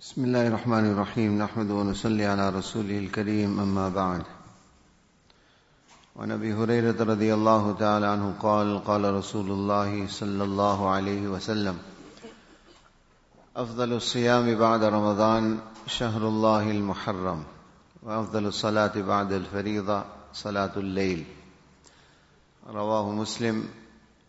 بسم الله الرحمن الرحيم نحمد ونصلي على رسوله الكريم أما بعد وعن أبي هريرة رضي الله تعالى عنه قال قال رسول الله صلى الله عليه وسلم أفضل الصيام بعد رمضان شهر الله المحرم وأفضل الصلاة بعد الفريضة صلاة الليل رواه مسلم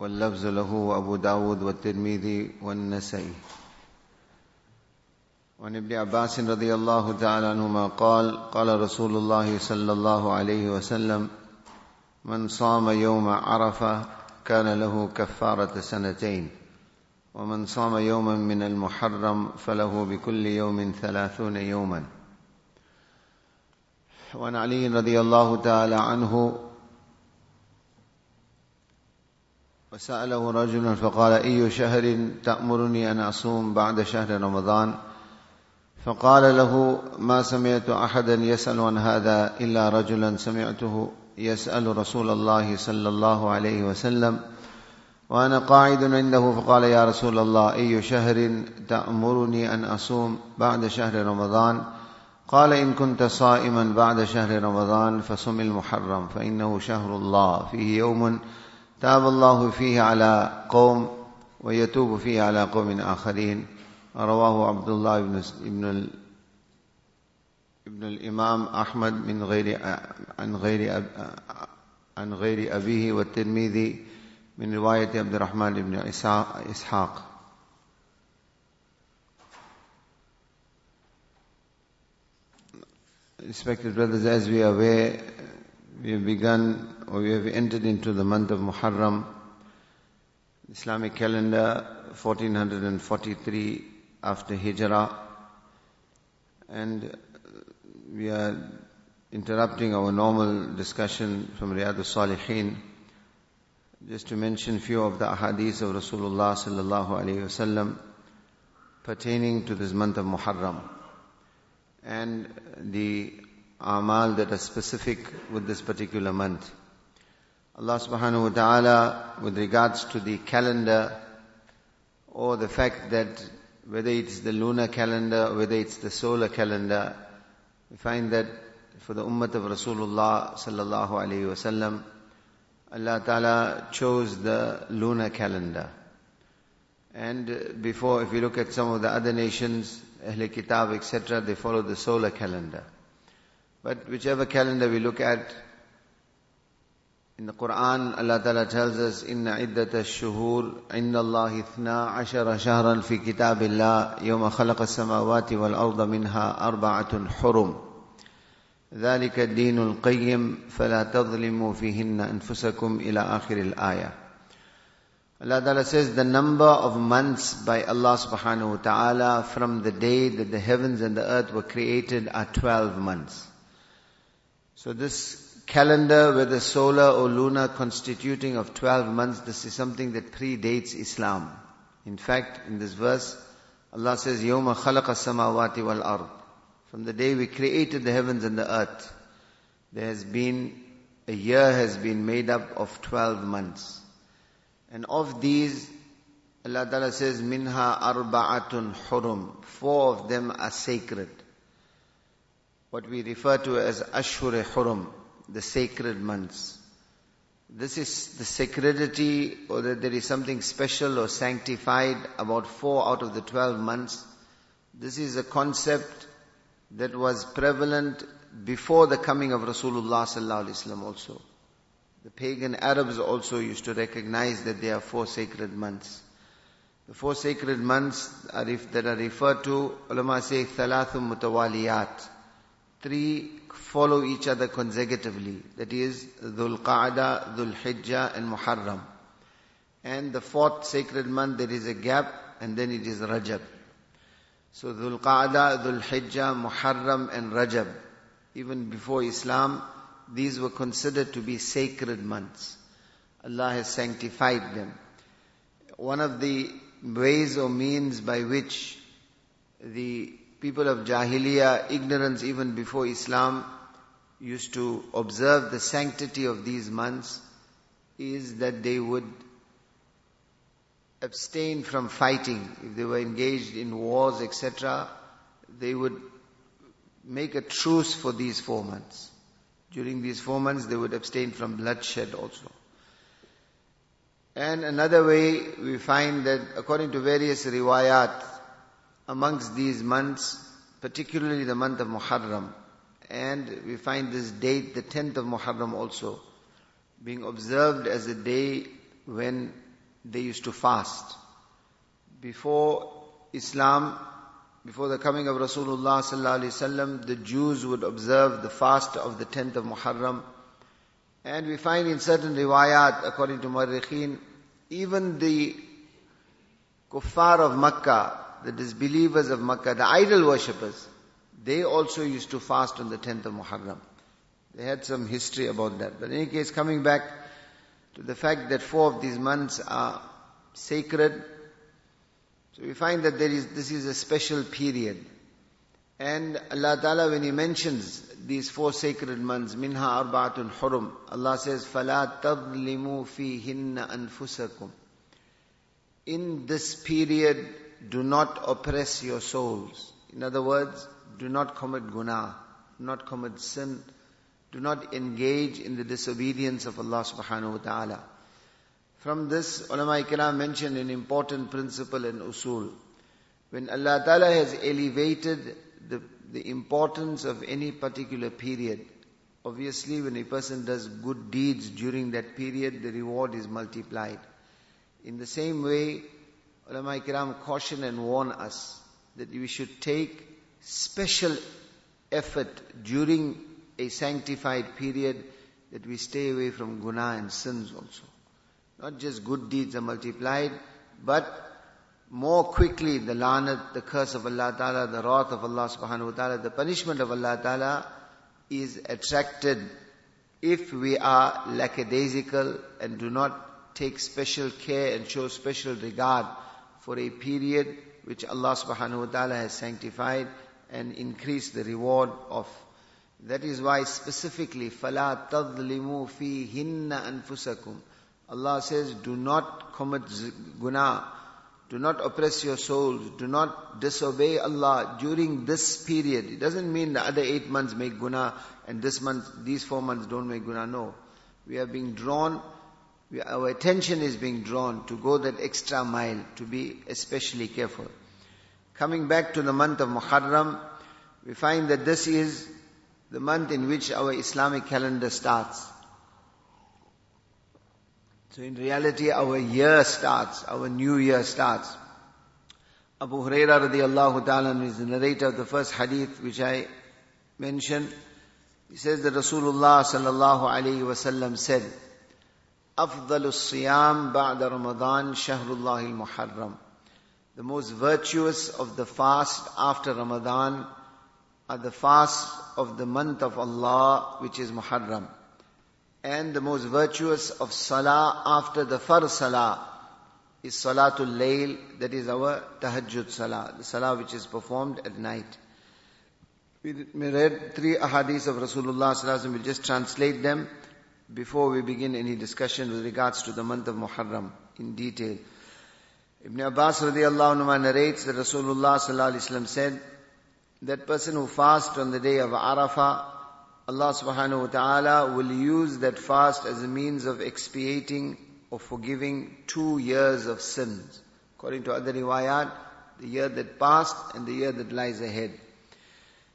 واللفظ له وأبو داود والترمذي والنسائي وعن ابن عباس رضي الله تعالى عنهما قال قال رسول الله صلى الله عليه وسلم من صام يوم عرفة كان له كفارة سنتين ومن صام يوما من المحرم فله بكل يوم ثلاثون يوما. وعن علي رضي الله تعالى عنه وسأله رجل فقال أي شهر تأمرني أن أصوم بعد شهر رمضان؟ فقال له ما سمعت أحدا يسأل عن هذا إلا رجلا سمعته يسأل رسول الله صلى الله عليه وسلم وأنا قاعد عنده. فقال يا رسول الله أي شهر تأمرني أن أصوم بعد شهر رمضان؟ قال إن كنت صائما بعد شهر رمضان فصم المحرم فإنه شهر الله فيه يوم تاب الله فيه على قوم ويتوب فيه على قوم آخرين. رواه عبد الله بن ابن ابن الإمام أحمد من غير عن غير عن غير أبيه والترمذي من رواية عبد الرحمن بن إسحاق Respected brothers, as we are aware, we have begun or we have entered into the month of Muharram, Islamic calendar 1443 after Hijrah, and we are interrupting our normal discussion from Riyadh al-Salihin. Just to mention few of the ahadith of Rasulullah sallallahu alaihi wasallam pertaining to this month of Muharram. And the amal that are specific with this particular month. Allah subhanahu wa ta'ala with regards to the calendar or the fact that whether it's the lunar calendar, or whether it's the solar calendar, we find that for the ummah of Rasulullah sallallahu alayhi wasallam, Allah Ta'ala chose the lunar calendar. And before, if you look at some of the other nations, Ahl Kitab, etc., they follow the solar calendar. But whichever calendar we look at, in the Quran, Allah Ta'ala tells us, إِنَّ عِدَّةَ الشُّهُورِ عِنَّ اللَّهِ اثْنَا عَشَرَ شَهْرًا فِي كِتَابِ اللَّهِ يَوْمَ خَلَقَ السَّمَاوَاتِ وَالْأَرْضَ مِنْهَا أَرْبَعَةٌ حُرُمٌ ذلك الدين القيم فلا تظلموا فيهن أنفسكم إلى آخر الآية Allah Ta'ala says the number of months by Allah subhanahu wa ta'ala from the day that the heavens and the earth were created are 12 months. So this calendar, whether solar or lunar, constituting of 12 months, this is something that predates Islam. In fact, in this verse, Allah says, يَوْمَ خَلَقَ السَّمَاوَاتِ وَالْأَرْضِ From the day we created the heavens and the earth, there has been, a year has been made up of 12 months. And of these, Allah Ta'ala says, minha arba'atun hurum. Four of them are sacred. What we refer to as ashur hurum, the sacred months. This is the sacredity or that there is something special or sanctified about four out of the twelve months. This is a concept that was prevalent before the coming of Rasulullah sallallahu also. The pagan Arabs also used to recognize that there are four sacred months. The four sacred months are if, that are referred to, ulama say, thalathum mutawaliyat. Three follow each other consecutively. That is, Dhul Qa'dah, Dhul Hijjah and Muharram. And the fourth sacred month, there is a gap and then it is Rajab. So Dhul Qa'dah, Dhul Hijjah, Muharram and Rajab. Even before Islam, these were considered to be sacred months. Allah has sanctified them. One of the ways or means by which the people of Jahiliyyah, ignorance even before Islam, used to observe the sanctity of these months is that they would abstain from fighting. If they were engaged in wars, etc., they would make a truce for these four months. During these four months, they would abstain from bloodshed also. And another way we find that according to various riwayat, amongst these months, particularly the month of Muharram, and we find this date, the 10th of Muharram also, being observed as a day when they used to fast. Before Islam, before the coming of Rasulullah sallallahu the Jews would observe the fast of the 10th of Muharram. And we find in certain riwayat, according to Mu'arrikhin, even the kuffar of Makkah, the disbelievers of Makkah, the idol worshippers, they also used to fast on the 10th of Muharram. They had some history about that. But in any case, coming back to the fact that four of these months are sacred, so we find that there is, this is a special period. And Allah Ta'ala when He mentions these four sacred months, minha arbaatun hurum, Allah says, فَلَا تَظْلِمُوا فِيهِنَّ أَنفُسَكُمْ In this period, do not oppress your souls. In other words, do not commit guna, do not commit sin, do not engage in the disobedience of Allah subhanahu wa ta'ala. From this, ulama ikram mentioned an important principle in usul. When Allah ta'ala has elevated the, the importance of any particular period, obviously when a person does good deeds during that period, the reward is multiplied. In the same way, ulama ikram caution and warn us that we should take special effort during a sanctified period that we stay away from guna and sins also. Not just good deeds are multiplied, but more quickly the lanat, the curse of Allah Ta'ala, the wrath of Allah Subhanahu Wa Ta'ala, the punishment of Allah Ta'ala is attracted if we are lackadaisical and do not take special care and show special regard for a period which Allah Subhanahu Wa Ta'ala has sanctified and increased the reward of. That is why specifically, فَلَا تَظْلِمُوا فِيهِنَّ أَنفُسَكُمْ Allah says, do not commit guna, do not oppress your souls, do not disobey Allah during this period. It doesn't mean the other eight months make guna and this month, these four months don't make guna. No. We are being drawn, we, our attention is being drawn to go that extra mile, to be especially careful. Coming back to the month of Muharram, we find that this is the month in which our Islamic calendar starts. So in reality, our year starts, our new year starts. Abu Huraira radiallahu ta'ala is the narrator of the first hadith which I mentioned. He says that Rasulullah sallallahu alayhi wasallam said, أفضل الصيام بعد رمضان شهر الله المحرم. The most virtuous of the fast after Ramadan are the fast of the month of Allah, which is Muharram and the most virtuous of salah after the far salah is salatul layl, that is our tahajjud salah, the salah which is performed at night. We read three ahadith of Rasulullah sallallahu we'll just translate them before we begin any discussion with regards to the month of Muharram in detail. Ibn Abbas radiallahu anhu narrates that Rasulullah sallallahu said, that person who fasts on the day of Arafah Allah subhanahu wa ta'ala will use that fast as a means of expiating or forgiving two years of sins. According to other riwayat, the year that passed and the year that lies ahead.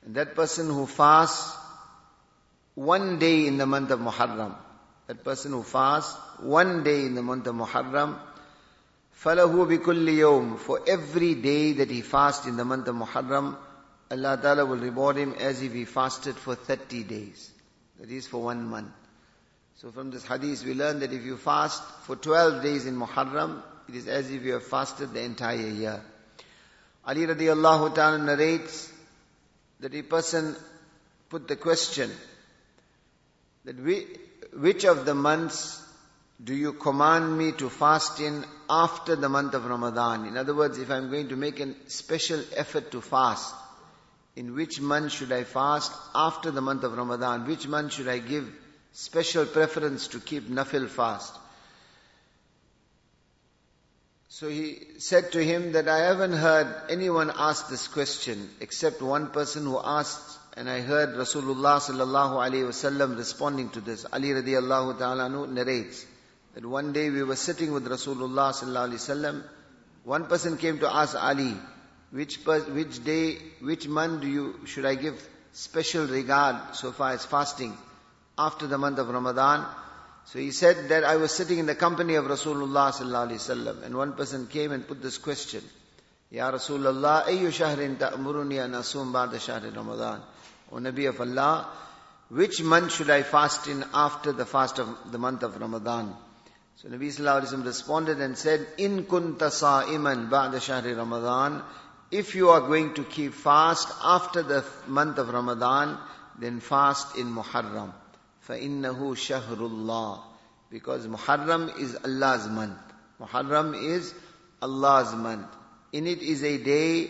And that person who fasts one day in the month of Muharram, that person who fasts one day in the month of Muharram, فَلَهُ بِكُلِّ يَوْمٍ For every day that he fasts in the month of Muharram, Allah Ta'ala will reward him as if he fasted for 30 days. That is for one month. So from this hadith we learn that if you fast for 12 days in Muharram, it is as if you have fasted the entire year. Ali radiallahu ta'ala narrates that a person put the question that we, which of the months do you command me to fast in after the month of Ramadan? In other words, if I'm going to make a special effort to fast, in which month should I fast after the month of Ramadan? Which month should I give special preference to keep nafil fast? So he said to him that I haven't heard anyone ask this question except one person who asked and I heard Rasulullah sallallahu alaihi wasallam responding to this. Ali radiallahu ta'ala narrates that one day we were sitting with Rasulullah sallallahu alaihi wasallam. One person came to ask Ali, which which day, which month do you should I give special regard so far as fasting after the month of Ramadan? So he said that I was sitting in the company of Rasulullah sallallahu alaihi wasallam, and one person came and put this question: Ya Rasulullah, ayu shahrin ta'muruni an asum ba'da shahri Ramadan? O Nabi of Allah, which month should I fast in after the fast of the month of Ramadan? So Nabi sallallahu alaihi wasallam responded and said, In kunta sa'iman ba'da shahri Ramadan, if you are going to keep fast after the month of Ramadan, then fast in Muharram. فَإِنَّهُ شَهْرُ اللَّهِ Because Muharram is Allah's month. Muharram is Allah's month. In it is a day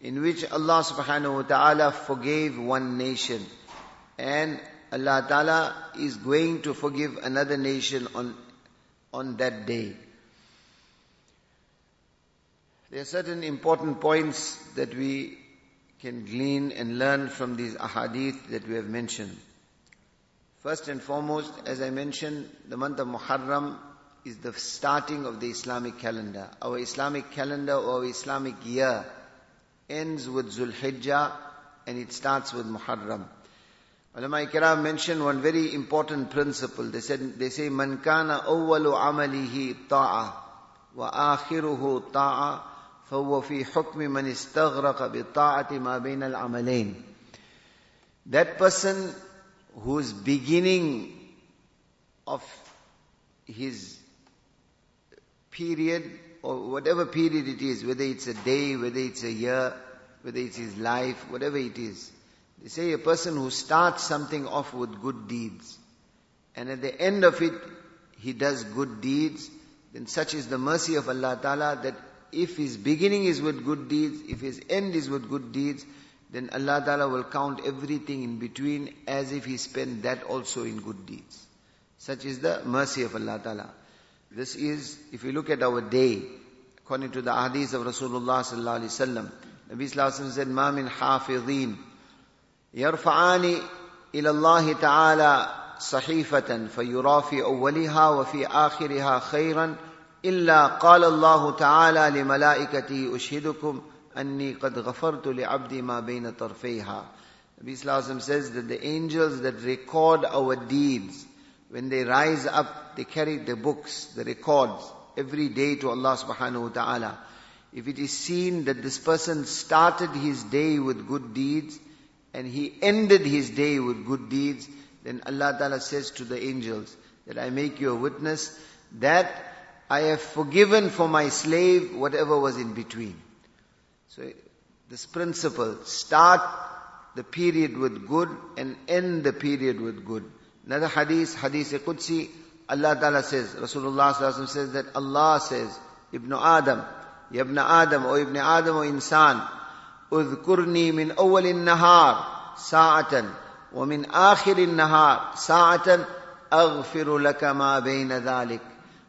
in which Allah subhanahu wa ta'ala forgave one nation. And Allah ta'ala is going to forgive another nation on, on that day. There are certain important points that we can glean and learn from these ahadith that we have mentioned. First and foremost, as I mentioned, the month of Muharram is the starting of the Islamic calendar. Our Islamic calendar or our Islamic year ends with Zulhijjah and it starts with Muharram. Ulama Ikram mentioned one very important principle. They said, they say, Man kana awwalu amalihi ta'a wa akhiruhu ta'a فهو في حكم من استغرق بالطاعة ما بين العملين. That person whose beginning of his period or whatever period it is, whether it's a day, whether it's a year, whether it's his life, whatever it is. They say a person who starts something off with good deeds and at the end of it he does good deeds, then such is the mercy of Allah Ta'ala that if his beginning is with good deeds, if his end is with good deeds, then Allah Ta'ala will count everything in between as if he spent that also in good deeds. Such is the mercy of Allah Ta'ala. This is, if you look at our day, according to the hadith of Rasulullah sallallahu alaihi wasallam, Nabi sallallahu alaihi said, "Ma min hafidhin yarfa'ani ila Allah ta'ala sahifatan fayura fi awwaliha wa fi akhiriha khayran illa qala Allah ta'ala li ushidukum ushhidukum anni qad ghafartu li 'abdi ma bayna tarfayha." Nabi sallallahu alaihi says that the angels that record our deeds when they rise up, they carry the books, the records, every day to Allah subhanahu wa ta'ala. If it is seen that this person started his day with good deeds, and he ended his day with good deeds, then Allah Ta'ala says to the angels that I make you a witness that I have forgiven for my slave whatever was in between. So this principle, start the period with good and end the period with good. Another hadith, hadith Qudsi, Allah Ta'ala says, Rasulullah says that Allah says, Ibn Adam, Ibn Adam, O Ibn Adam, O insan, اذكرني من أول النهار ساعة ومن آخر النهار ساعة أغفر لك ما بين ذلك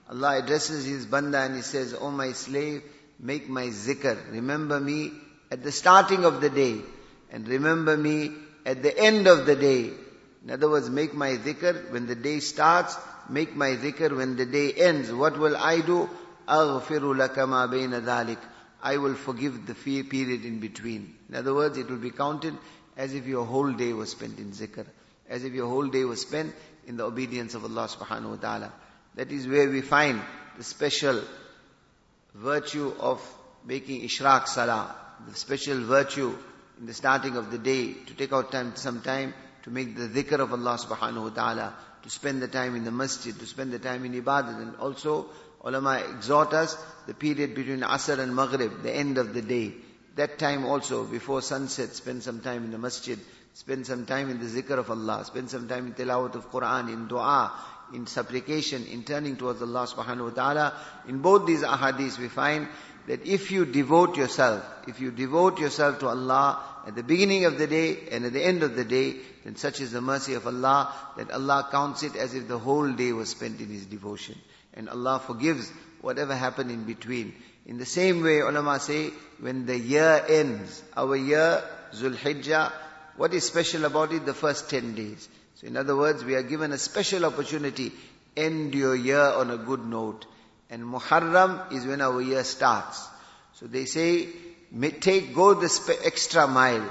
Allah addresses his banda and he says, O my slave, make my zikr. Remember me at the starting of the day and remember me at the end of the day. In other words, make my dhikr when the day starts, make my dhikr when the day ends. What will I do? أَغْفِرُ لَكَ مَا بَيْنَ ذَلِكَ I will forgive the period in between. In other words, it will be counted as if your whole day was spent in zikr. As if your whole day was spent in the obedience of Allah subhanahu wa ta'ala. That is where we find the special virtue of making ishraq salah, the special virtue in the starting of the day to take out time, some time to make the dhikr of Allah subhanahu wa ta'ala, to spend the time in the masjid, to spend the time in ibadat, and also ulama exhort us the period between asr and maghrib, the end of the day. That time also, before sunset, spend some time in the masjid, spend some time in the zikr of Allah, spend some time in tilawat of Quran, in dua, in supplication, in turning towards Allah subhanahu wa ta'ala. In both these ahadiths we find that if you devote yourself, if you devote yourself to Allah at the beginning of the day and at the end of the day, then such is the mercy of Allah that Allah counts it as if the whole day was spent in His devotion. And Allah forgives whatever happened in between. In the same way, ulama say, when the year ends, our year, Zulhijjah, what is special about it? The first 10 days. So in other words, we are given a special opportunity. End your year on a good note. And Muharram is when our year starts. So they say, take, go the extra mile.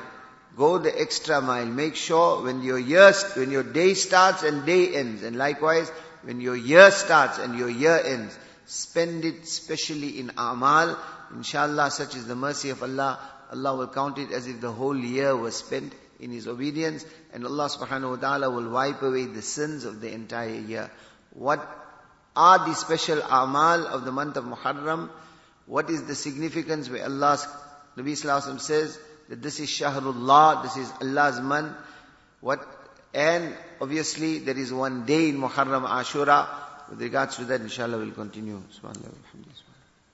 Go the extra mile. Make sure when your year, when your day starts and day ends. And likewise, when your year starts and your year ends. Spend it specially in amal. Inshallah, such is the mercy of Allah. Allah will count it as if the whole year was spent in His obedience, and Allah subhanahu wa ta'ala will wipe away the sins of the entire year. What are the special amal of the month of Muharram? What is the significance where Allah's Nabi Sallallahu says that this is Shahrullah, this is Allah's month. What, and obviously there is one day in Muharram Ashura. With regards to that, inshallah we'll continue.